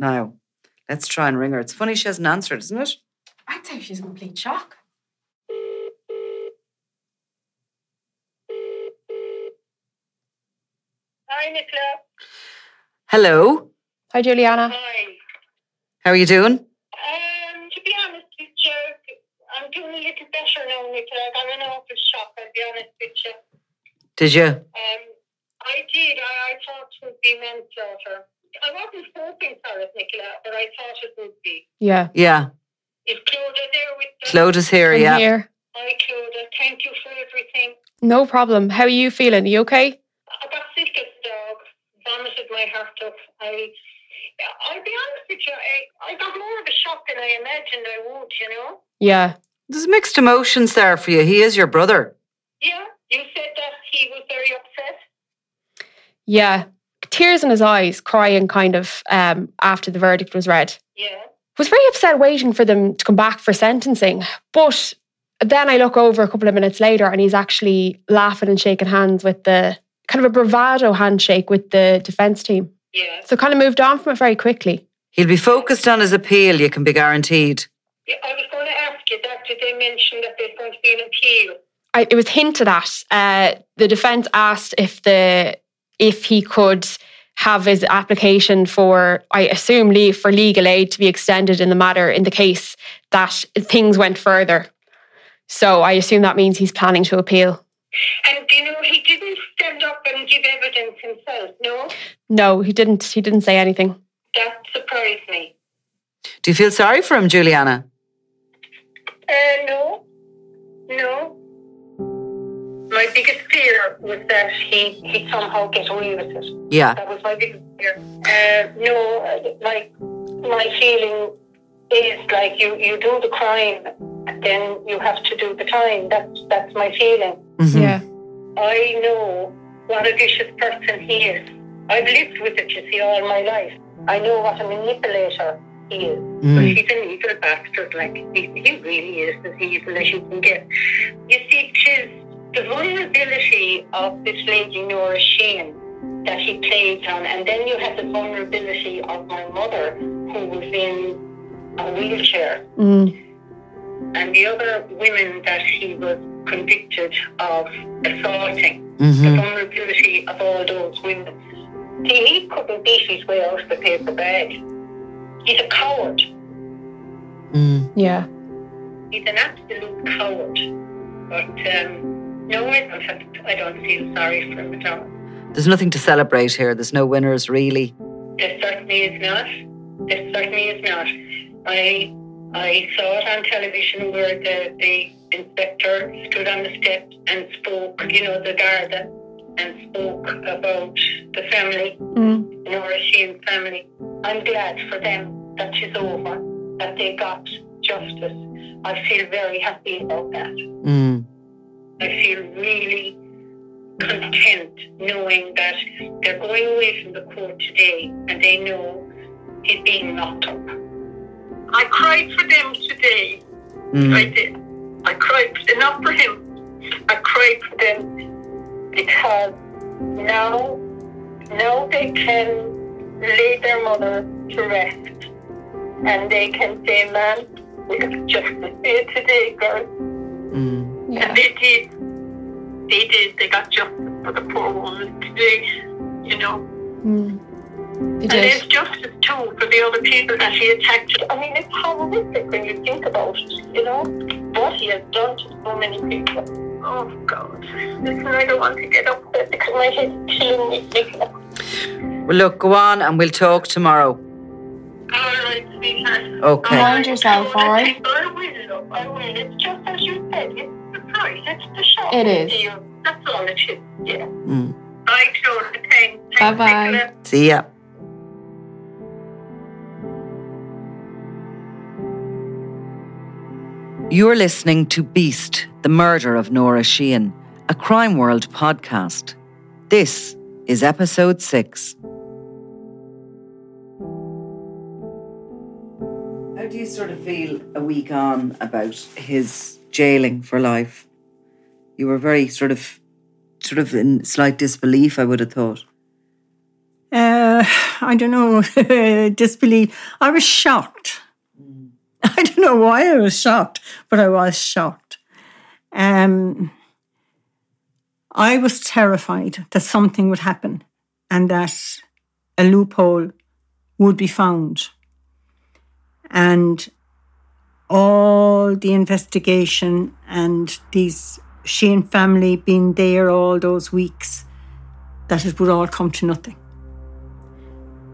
Now, let's try and ring her. It's funny she hasn't answered, isn't it? I'd say she's in complete shock. Hi, Nicola. Hello. Hi, Juliana. Hi. How are you doing? Um, to be honest with you, I'm doing a little better now, Nicola. I got an awful shock, I'll be honest with you. Did you? Um, I did. I, I thought it would be manslaughter. I wasn't hoping for it, Nicola, but I thought it would be. Yeah. Yeah. Is Clodagh there with the... Claude is here, I'm yeah. here. Hi, Clodagh. Thank you for everything. No problem. How are you feeling? Are you okay? I got sick as a dog, vomited my heart up. I, I'll be honest with you, I, I got more of a shock than I imagined I would, you know? Yeah. There's mixed emotions there for you. He is your brother. Yeah, you said that he was very upset. Yeah. Tears in his eyes, crying kind of um, after the verdict was read. Yeah. Was very upset waiting for them to come back for sentencing. But then I look over a couple of minutes later and he's actually laughing and shaking hands with the kind of a bravado handshake with the defence team. Yeah. So kind of moved on from it very quickly. He'll be focused on his appeal, you can be guaranteed. Yeah, I was going to ask you that. Did they mention that there's going to be an appeal? I, it was hinted at. Uh, the defence asked if the if he could have his application for, I assume, leave for legal aid to be extended in the matter in the case that things went further. So I assume that means he's planning to appeal. And do you know he didn't stand up and give evidence himself? No, No, he didn't. He didn't say anything. that surprised me. Do you feel sorry for him, Juliana? Uh, no, no. My biggest fear was that he he somehow get away with it. Yeah. That was my biggest fear. Uh, no, uh, like my feeling is like you you do the crime, then you have to do the time. That's that's my feeling. Mhm. Yeah. I know what a vicious person he is. I've lived with it, you see, all my life. I know what a manipulator he is. But Mm. he's an evil bastard, like, he, he really is as evil as you can get. You see, tis the vulnerability of this lady, Nora Sheehan, that he plays on, and then you have the vulnerability of my mother, who was in a wheelchair Mm. and the other women that he was convicted of assaulting, the Mhm. vulnerability of all those women. See, he couldn't beat his way out of the paper bag. He's a coward. Mm. Yeah. He's an absolute coward. But um, no, I don't have. I don't feel sorry for him at all. There's nothing to celebrate here. There's no winners, really. There certainly is not. There certainly is not. I I saw it on television where the, the inspector stood on the steps and spoke, you know, the Garda, and spoke about the family, Mm. Nora Sheehan's family. I'm glad for them that she's over, that they got justice. I feel very happy about that. Mm. I feel really content knowing that they're going away from the court today and they know he's being locked up. I cried for them today. I Mm. did. I cried enough for him. I cried for them because now, now they can lay their mother to rest and they can say, "Man, we have justice here today, girl." Mm. Yeah. And they did. They did. They got justice for the poor woman today, you know. They And there's did. justice too for the other people that he attacked. I mean, it's horrific when you think about it, you know, what he has done to so many people. Oh, God. Listen, I don't want to get up there because my head's killing me, Nicola. Well, look, go on and we'll talk tomorrow. All right, sweetheart. Okay. Mind yourself, all right? I will, love, I will. It's just as you said, it's the price, it's the shock. It is. deal. That's all it is, yeah. Mm. Bye, Claude. Thanks. Thanks, Bye-bye. See ya. You're listening to Beast, the murder of Nora Sheehan, a Crime World podcast. This is episode six. Do you sort of feel a week on about his jailing for life? You were very sort of, sort of in slight disbelief, I would have thought. Uh, I don't know, disbelief. I was shocked. I don't know why I was shocked, but I was shocked. Um, I was terrified that something would happen and that a loophole would be found. And all the investigation and these Sheehan family being there all those weeks, that it would all come to nothing.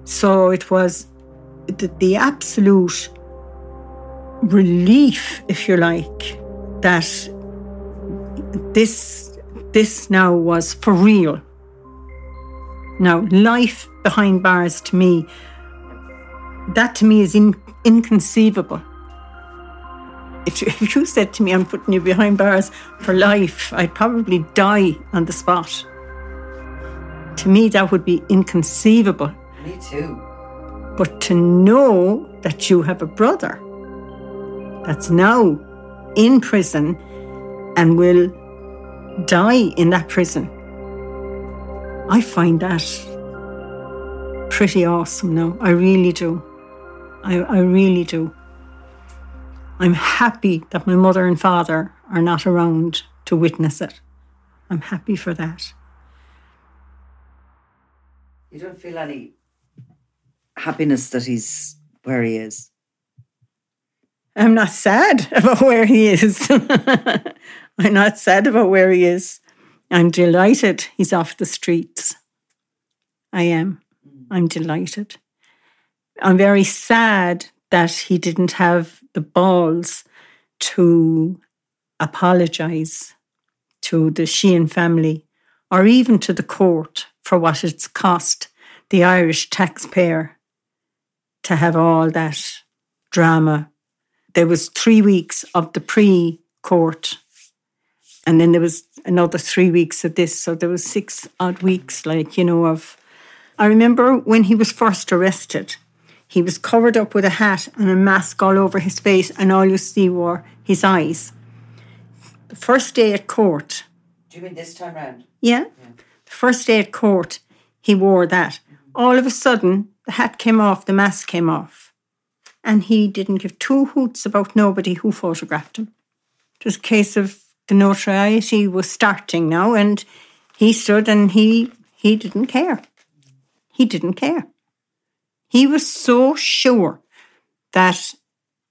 So it was the, the absolute relief, if you like, that this this now was for real. Now, life behind bars to me, that to me is in, inconceivable. If, you- if you said to me, I'm putting you behind bars for life, I'd probably die on the spot. To me, that would be inconceivable. Me too. But to know that you have a brother that's now in prison and will die in that prison, I find that pretty awesome now. I really do. I, I really do. I'm happy that my mother and father are not around to witness it. I'm happy for that. You don't feel any happiness that he's where he is. I'm not sad about where he is. I'm not sad about where he is. I'm delighted he's off the streets. I am. Mm. I'm delighted. I'm very sad that he didn't have the balls to apologise to the Sheehan family or even to the court for what it's cost the Irish taxpayer to have all that drama. There was three weeks of the pre-court and then there was another three weeks of this. So there was six odd weeks like you know of i remember when he was first arrested he was covered up with a hat and a mask all over his face and all you see were his eyes the first day at court Do you mean this time round? yeah. The first day at court, he wore that. All of a sudden, the hat came off, the mask came off. And he didn't give two hoots about nobody who photographed him. It was a case of the notoriety was starting now, and he stood and he he didn't care. He didn't care. He was so sure that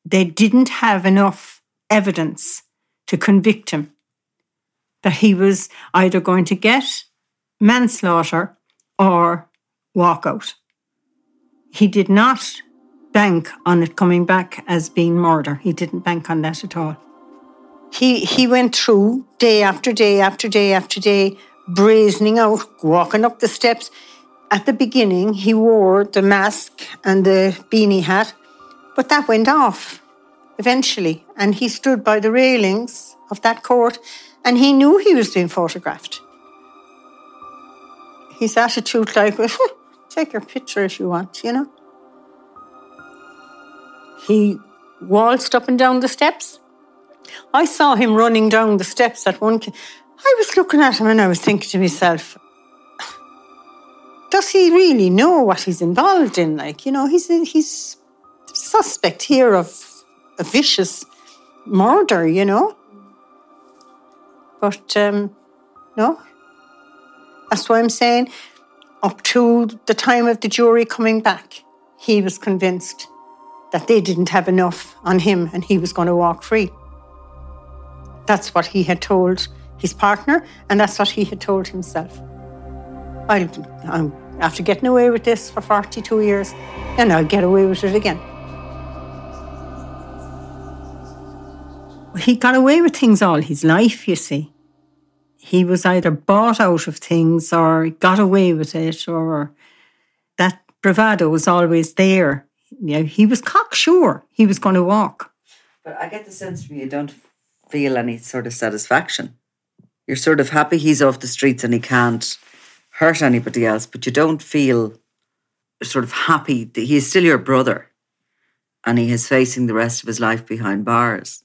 they didn't have enough evidence to convict him that he was either going to get manslaughter or walk out. He did not bank on it coming back as being murder. He didn't bank on that at all. He he went through day after day after day after day, brazening out, walking up the steps. At the beginning, he wore the mask and the beanie hat, but that went off eventually. And he stood by the railings of that court and he knew he was being photographed. His attitude, like, take your picture if you want, you know. He waltzed up and down the steps. I saw him running down the steps at one. I was looking at him and I was thinking to myself, does he really know what he's involved in? Like, you know, he's he's suspect here of a vicious murder, you know. But um, no, that's why I'm saying up to the time of the jury coming back, he was convinced that they didn't have enough on him and he was going to walk free. That's what he had told his partner, and that's what he had told himself. i am after getting away with this for 42 years, and I'll get away with it again. He got away with things all his life, you see. He was either bought out of things or got away with it, or that bravado was always there. You know, he was cocksure he was going to walk. But I get the sense from you don't feel any sort of satisfaction. You're sort of happy he's off the streets and he can't hurt anybody else, but you don't feel sort of happy that he is still your brother and he is facing the rest of his life behind bars.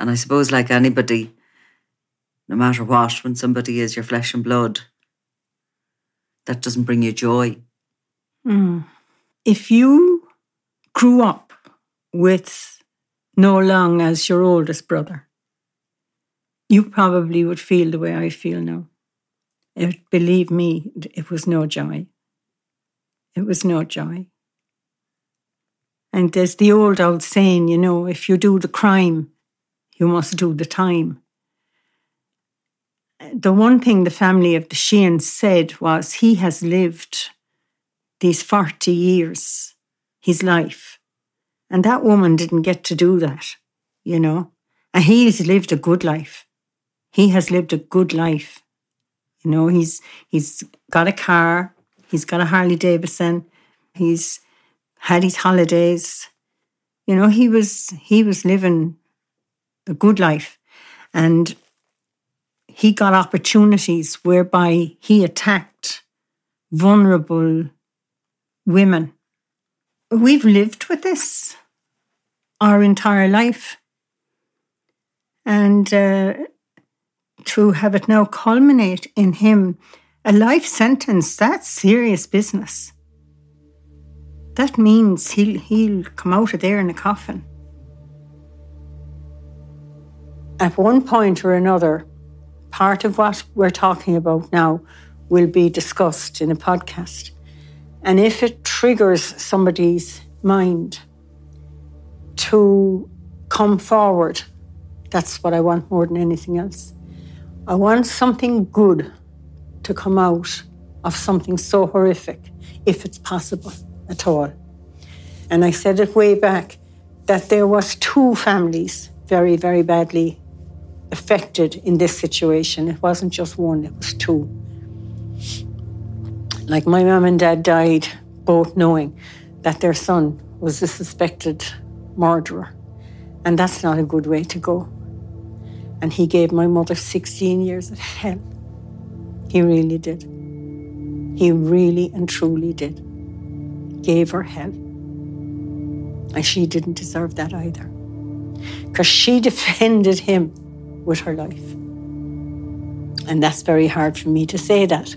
And I suppose, like anybody, no matter what, when somebody is your flesh and blood, that doesn't bring you joy. Mm. If you grew up with Noel Long as your oldest brother, you probably would feel the way I feel now. It, believe me, it was no joy. It was no joy. And there's the old old saying, you know, if you do the crime, you must do the time. The one thing the family of the Sheehan said was he has lived these 40 years, his life. And that woman didn't get to do that, you know. And he's lived a good life. He has lived a good life. You know, he's he's got a car, he's got a Harley Davidson, he's had his holidays. You know, he was he was living a good life. And he got opportunities whereby he attacked vulnerable women. We've lived with this our entire life. And uh, to have it now culminate in him a life sentence, that's serious business. That means he'll, he'll come out of there in a coffin. At one point or another, part of what we're talking about now will be discussed in a podcast. And if it triggers somebody's mind to come forward, that's what I want more than anything else. I want something good to come out of something so horrific, if it's possible at all. And I said it way back that there was two families very, very badly affected in this situation. It wasn't just one, it was two. Like my mum and dad died both knowing that their son was a suspected murderer. And that's not a good way to go. And he gave my mother 16 years of hell. He really did. He really and truly did. Gave her hell. And she didn't deserve that either. Because she defended him with her life. And that's very hard for me to say that.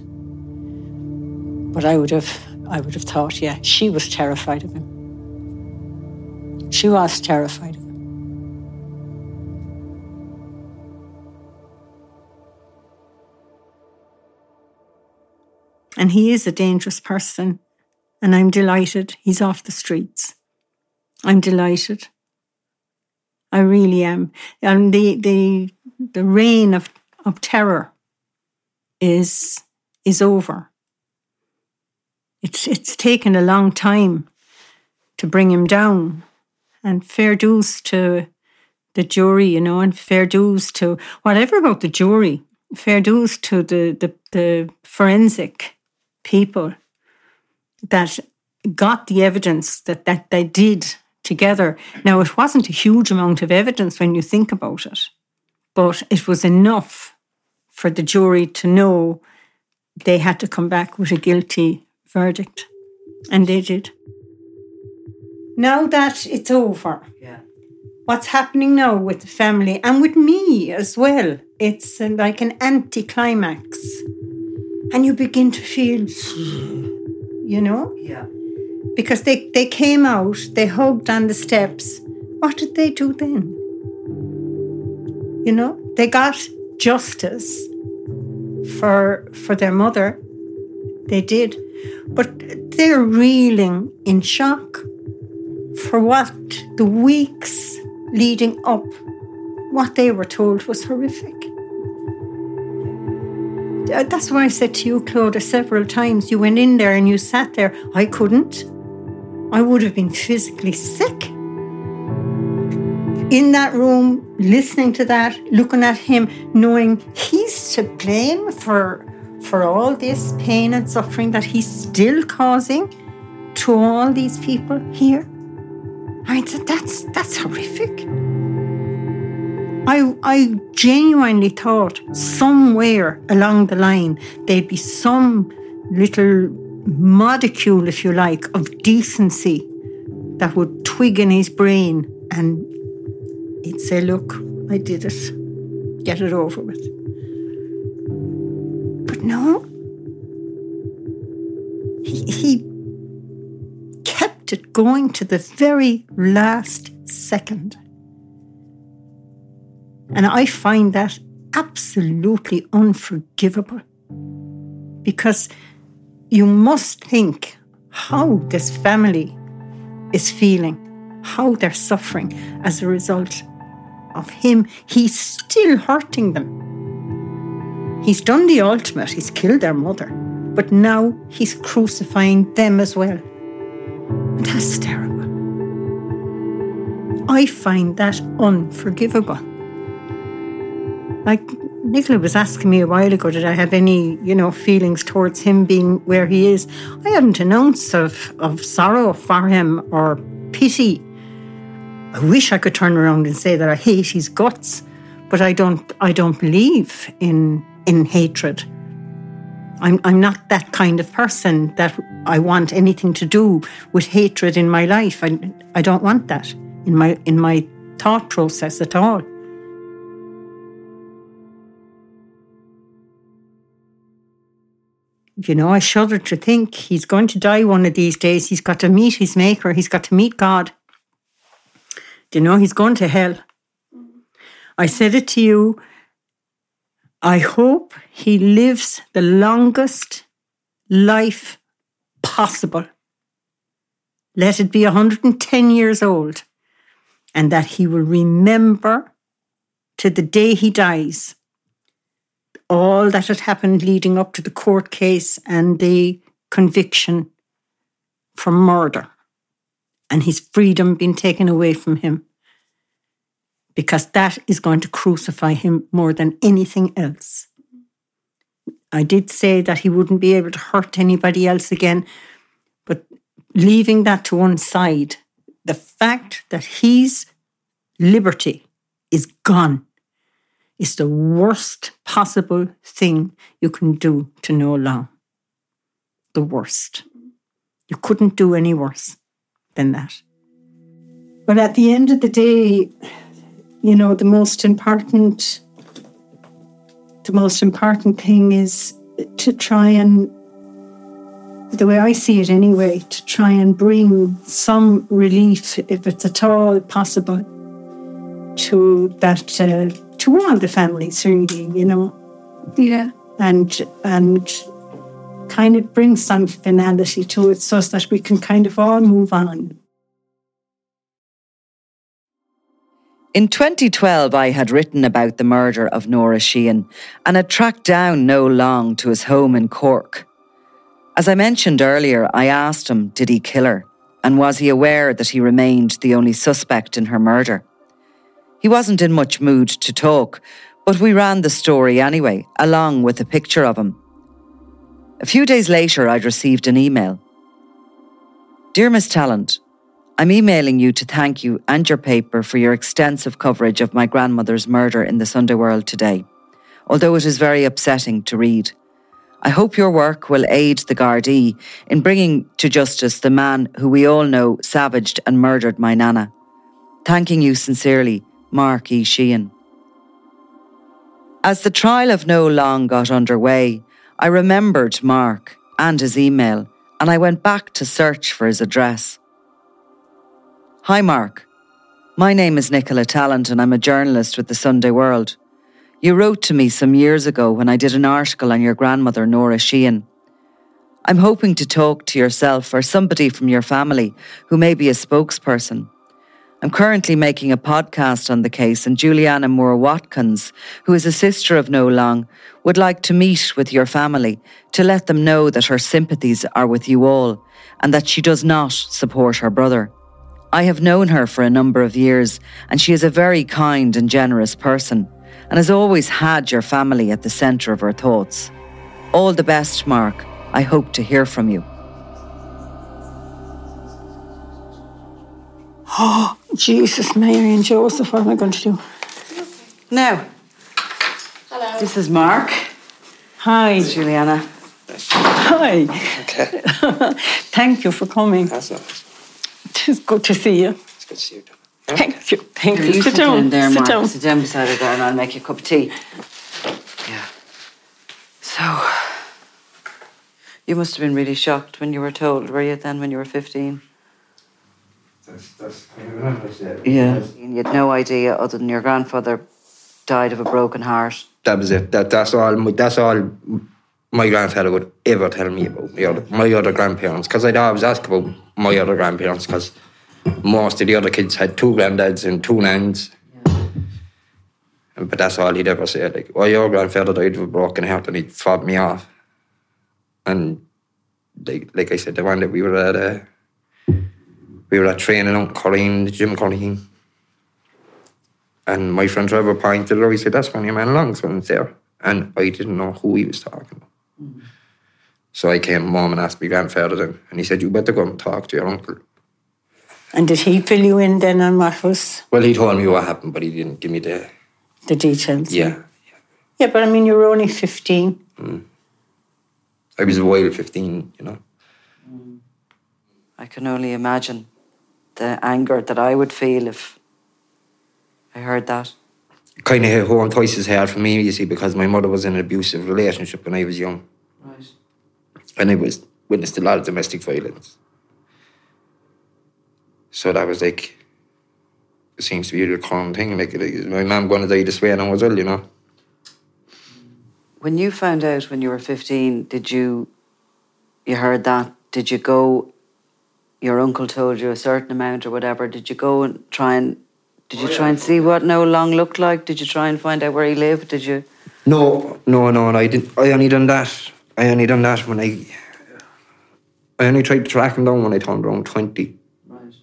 But I would have I would have thought, yeah, she was terrified of him. She was terrified of him. And he is a dangerous person. And I'm delighted he's off the streets. I'm delighted. I really am. And the the the reign of, of terror is is over. It's it's taken a long time to bring him down. And fair dues to the jury, you know, and fair dues to whatever about the jury, fair dues to the the, the forensic people that got the evidence that, that they did together. Now, it wasn't a huge amount of evidence when you think about it, but it was enough for the jury to know they had to come back with a guilty verdict. And they did. Now that it's over, Yeah. what's happening now with the family and with me as well, it's uh, like an anticlimax and you begin to feel, you know, Yeah. because they, they came out, they hugged on the steps. What did they do then? You know, they got justice for for their mother, They did. But they're reeling in shock for what the weeks leading up, what they were told was horrific. Uh, That's why I said to you, Claudia, several times you went in there and you sat there. I couldn't. I would have been physically sick. In that room, listening to that, looking at him, knowing he's to blame for, for all this pain and suffering that he's still causing to all these people here. I said, that's, that's horrific. I, I genuinely thought somewhere along the line there'd be some little modicule, if you like, of decency that would twig in his brain and he'd say, Look, I did it. Get it over with. But no. He, he kept it going to the very last second. And I find that absolutely unforgivable because you must think how this family is feeling, how they're suffering as a result of him. He's still hurting them. He's done the ultimate, he's killed their mother, but now he's crucifying them as well. That's terrible. I find that unforgivable. Like Nicola was asking me a while ago, did I have any, you know, feelings towards him being where he is? I haven't an ounce of, of sorrow for him or pity. I wish I could turn around and say that I hate his guts, but I don't I don't believe in in hatred. I'm I'm not that kind of person that I want anything to do with hatred in my life. I I don't want that in my in my thought process at all. You know, I shudder to think he's going to die one of these days. He's got to meet his maker. He's got to meet God. Do you know he's going to hell? I said it to you. I hope he lives the longest life possible. Let it be 110 years old, and that he will remember to the day he dies all that had happened leading up to the court case and the conviction for murder, and his freedom being taken away from him. Because that is going to crucify him more than anything else. I did say that he wouldn't be able to hurt anybody else again, but leaving that to one side, the fact that his liberty is gone is the worst possible thing you can do to Noel Long. The worst. You couldn't do any worse than that. But at the end of the day, you know, the most important the most important thing is to try and the way I see it anyway, to try and bring some relief, if it's at all possible, to that uh, to all the families, really, you know. Yeah. And and kind of bring some finality to it so that we can kind of all move on. In 2012, I had written about the murder of Nora Sheehan and had tracked down Noel Long to his home in Cork. As I mentioned earlier, I asked him, did he kill her? And was he aware that he remained the only suspect in her murder? He wasn't in much mood to talk, but we ran the story anyway, along with a picture of him. A few days later, I'd received an email. Dear Miss Tallant, I'm emailing you to thank you and your paper for your extensive coverage of my grandmother's murder in the Sunday World today, although it is very upsetting to read. I hope your work will aid the Gardaí in bringing to justice the man who we all know savaged and murdered my nana. Thanking you sincerely, Mark E. Sheehan. As the trial of Noel Long got underway, I remembered Mark and his email, and I went back to search for his address. Hi, Mark. My name is Nicola Tallant, and I'm a journalist with the Sunday World. You wrote to me some years ago when I did an article on your grandmother, Nora Sheehan. I'm hoping to talk to yourself or somebody from your family who may be a spokesperson. I'm currently making a podcast on the case, and Juliana Moore Watkins, who is a sister of Noel Long, would like to meet with your family to let them know that her sympathies are with you all and that she does not support her brother. I have known her for a number of years, and she is a very kind and generous person, and has always had your family at the centre of her thoughts. All the best, Mark. I hope to hear from you. Oh, Jesus, Mary and Joseph, what am I going to do? Now, Hello. this is Mark. Hi. Juliana. Hi. Okay. Thank you for coming. That's not. It's good to see you. It's good to see you. Thank you. Thank you. You Sit down. there, Sit Mark. down. Sit down beside her there and I'll make you a cup of tea. Yeah. So, you must have been really shocked when you were told, were you then, when you were 15? That's, that's, I remember that. Yeah. You had no idea other than your grandfather died of a broken heart. That was it. That, that's all. my- That's all my grandfather would ever tell me about my other, my other grandparents. Because I'd always ask about my other grandparents. Because most of the other kids had two granddads and two nans. And- But that's all he'd ever say. Like, oh, your grandfather died of a broken heart, and he fought me off. And like, like I said, the one that we were at, uh, we were at training in Colleen, the gym Colleen. And my friend Trevor pointed out, he said, that's one of your man Longswin's there. And I didn't know who he was talking about. Mm. So I came home and asked my grandfather then, and he said, you better go and talk to your uncle. And did he fill you in then on what was Well, he told me what happened, but he didn't give me the, the details? yeah. Yeah, but I mean, you were only 15. Mm. I was a wild 15, you know. Mm. I can only imagine the anger that I would feel if I heard that. Kind of hit home twice as hard for me, you see, because my mother was in an abusive relationship when I was young. Right. and I was witnessed a lot of domestic violence. So that was like, it seems to be a recurring thing. Like, like, my mum going to die this way and I was well, you know. When you found out when you were 15, did you, you heard that, did you go, your uncle told you a certain amount or whatever, did you go and try and, did you oh, try and see what Noel Long looked like? Did you try and find out where he lived? Did you? No, no, no, no. I didn't. I only done that. I only done that when I. I only tried to track him down when I turned around twenty. Right.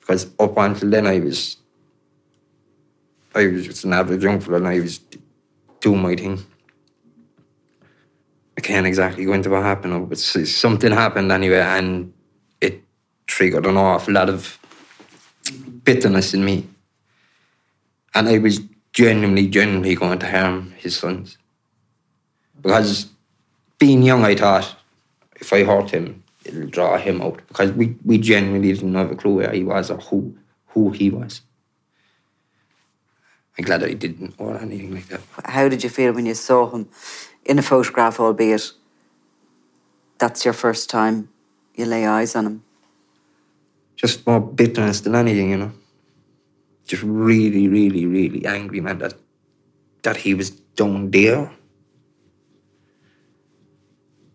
Because up until then, I was. I was just an average young fella, and I was doing my thing. I can't exactly go into what happened, but something happened anyway, and triggered an awful lot of bitterness in me. And I was genuinely, genuinely going to harm his sons. Because being young, I thought if I hurt him, it'll draw him out. Because we, we genuinely didn't have a clue where he was or who, who he was. I'm glad I didn't or anything like that. How did you feel when you saw him in a photograph, albeit that's your first time you lay eyes on him? Just more bitterness than anything, you know. Just really, really, really angry, man, that, that he was down there.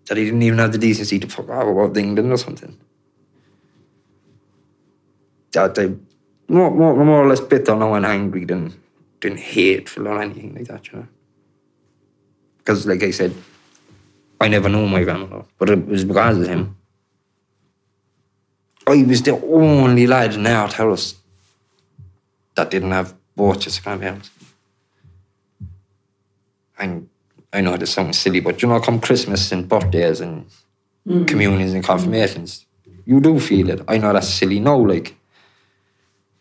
That he didn't even have the decency to fuck off about England or something. That I more, more, more or less bitter now and angry than, than hateful or anything like that, you know. Because, like I said, I never knew my grandmother, but it was because of him. Oh, I was the only lad in our house that didn't have both his grandparents. And I know this sounds silly, but you know, come Christmas and birthdays and hmm. communions and confirmations, you do feel it. I know that's silly now, like,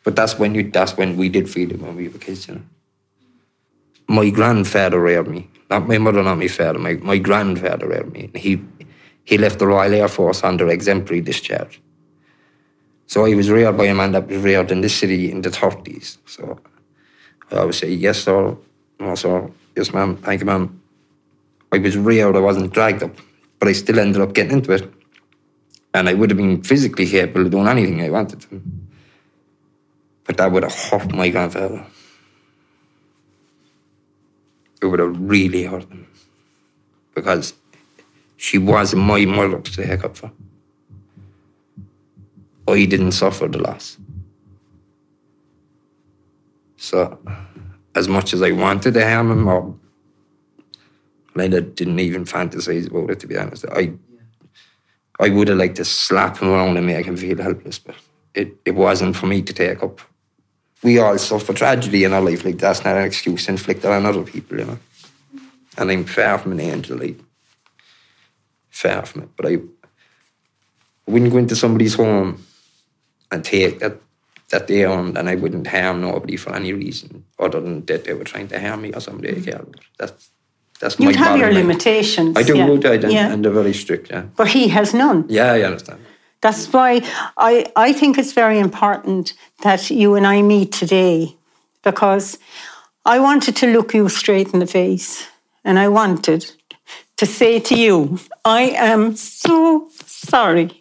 but that's when you that's when we did feel it when we were kids, you know. My grandfather reared me, not my mother, not my father. My my grandfather reared me. He he left the Royal Air Force under exemplary discharge. So I was reared by a man that was reared in this city in the 30s. So I would say, yes, sir. No, sir. Yes, ma'am. Thank you, ma'am. I was reared, I wasn't dragged up, but I still ended up getting into it. And I would have been physically capable of doing anything I wanted. But that would have hurt my grandfather. It would have really hurt him. Because she wasn't my mother to take up for. I didn't suffer the loss. So, as much as I wanted to harm him, or I didn't even fantasize about it, to be honest. I I would have liked to slap him around and make him feel helpless, but it, it wasn't for me to take up. We all suffer tragedy in our life, like that's not an excuse inflicted on other people, you know. And I'm far from an angel, like, far from it. But I, I wouldn't go into somebody's home and take that that they owned, and I wouldn't harm nobody for any reason other than that they were trying to harm me or somebody mm-hmm. cared That's that's You'd my have your line. limitations. I do, yeah. I do, yeah. and they're very strict. Yeah, But he has none. yeah, I understand. That's why I, I think it's very important that you and I meet today because I wanted to look you straight in the face and I wanted to say to you, I am so sorry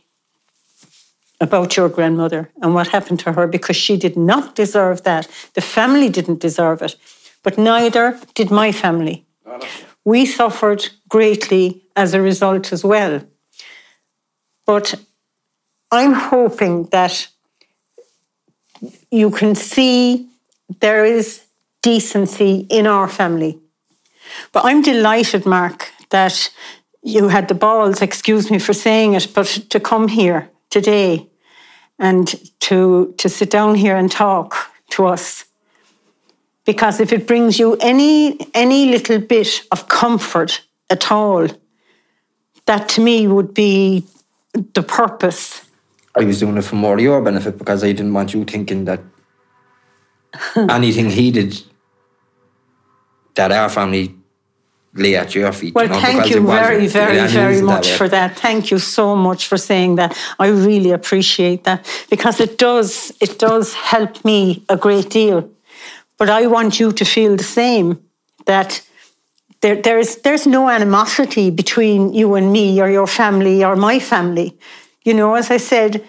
about your grandmother and what happened to her because she did not deserve that. The family didn't deserve it, but neither did my family. We suffered greatly as a result as well. But I'm hoping that you can see there is decency in our family. But I'm delighted, Mark, that you had the balls, excuse me for saying it, but to come here today and to, to sit down here and talk to us. Because if it brings you any, any little bit of comfort at all, that to me would be the purpose I was doing it for more your benefit because I didn't want you thinking that anything he did that our family lay at your feet. Well, you know, thank you very, very, very isn't that much for that. Thank you so much for saying that. I really appreciate that because it does, it does help me a great deal. But I want you to feel the same that there, there's, there's no animosity between you and me or your family or my family. You know, as I said,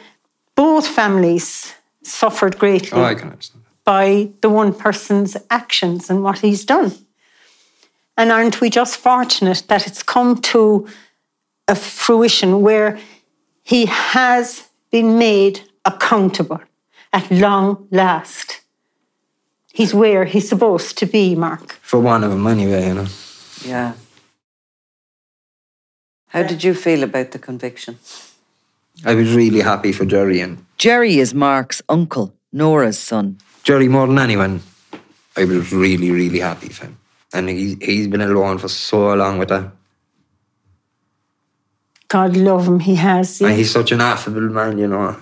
both families suffered greatly Oh, I can understand. by the one person's actions and what he's done. And aren't we just fortunate that it's come to a fruition where he has been made accountable at long last? He's where he's supposed to be, Mark. For one of them, anyway, you know. Yeah. How did you feel about the conviction? I was really happy for Jerry and Jerry is Mark's uncle, Nora's son. Jerry more than anyone. I was really, really happy for him. And he, he's been alone for so long with her. God love him, he has. And he's such an affable man, you know.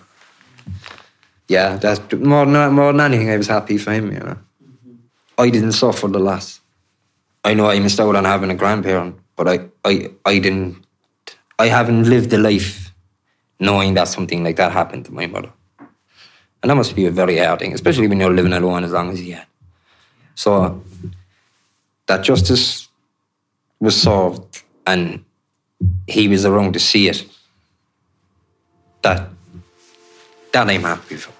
Yeah, that's more than, more than anything, I was happy for him, you know. Mm-hmm. I didn't suffer the loss. I know I missed out on having a grandparent, but I, I, I didn't, I haven't lived the life knowing that something like that happened to my mother. And that must be a very hard thing, especially when you're living alone as long as he had. So that justice was solved and he was the wrong to see it. That that I'm happy for.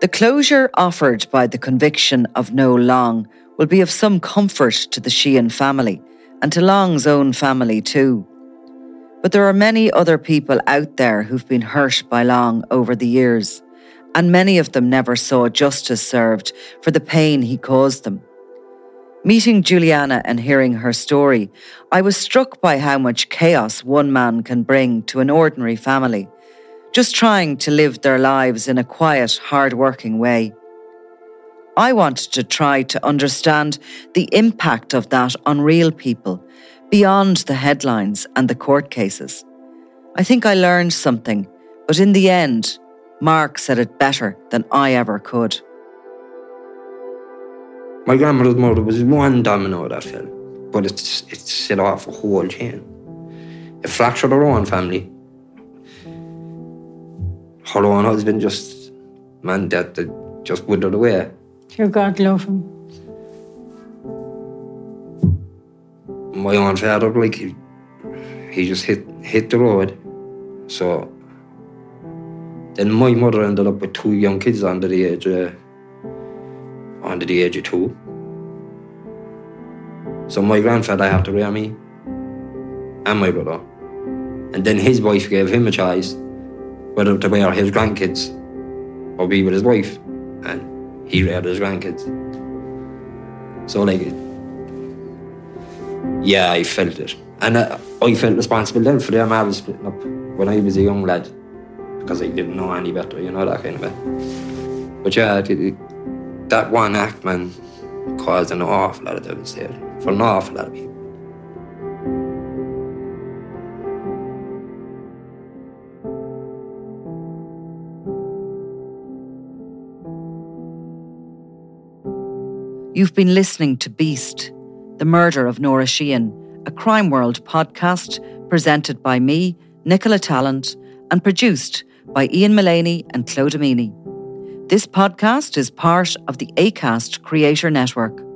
The closure offered by the conviction of Noel Long will be of some comfort to the Sheehan family and to Long's own family too. But there are many other people out there who've been hurt by Long over the years, and many of them never saw justice served for the pain he caused them. Meeting Juliana and hearing her story, I was struck by how much chaos one man can bring to an ordinary family, just trying to live their lives in a quiet, hard-working way. I wanted to try to understand the impact of that on real people, beyond the headlines and the court cases. I think I learned something, but in the end, Mark said it better than I ever could. My grandmother's murder was one domino that fell, but it's it set off a whole chain. It fractured her own family. Her own husband just, man, that, that just withered away. Dear God love him. my own father, like he, he just hit hit the road. So then my mother ended up with two young kids under the age of under the age of two. So my grandfather had to rear me. and my brother. And then his wife gave him a choice whether to bear his grandkids or be with his wife. And he reared his grandkids. So, like, yeah, I felt it. And uh, I felt responsible then for their marriage splitting up when I was a young lad because I didn't know any better, you know, that kind of thing. But yeah, it, it, that one act, man, caused an awful lot of devastation for an awful lot of people. You've been listening to Beast, the murder of Nora Sheehan, a Crime World podcast presented by me, Nicola Tallant, and produced by Ian Mullaney and Claude Amini. This podcast is part of the ACAST Creator Network.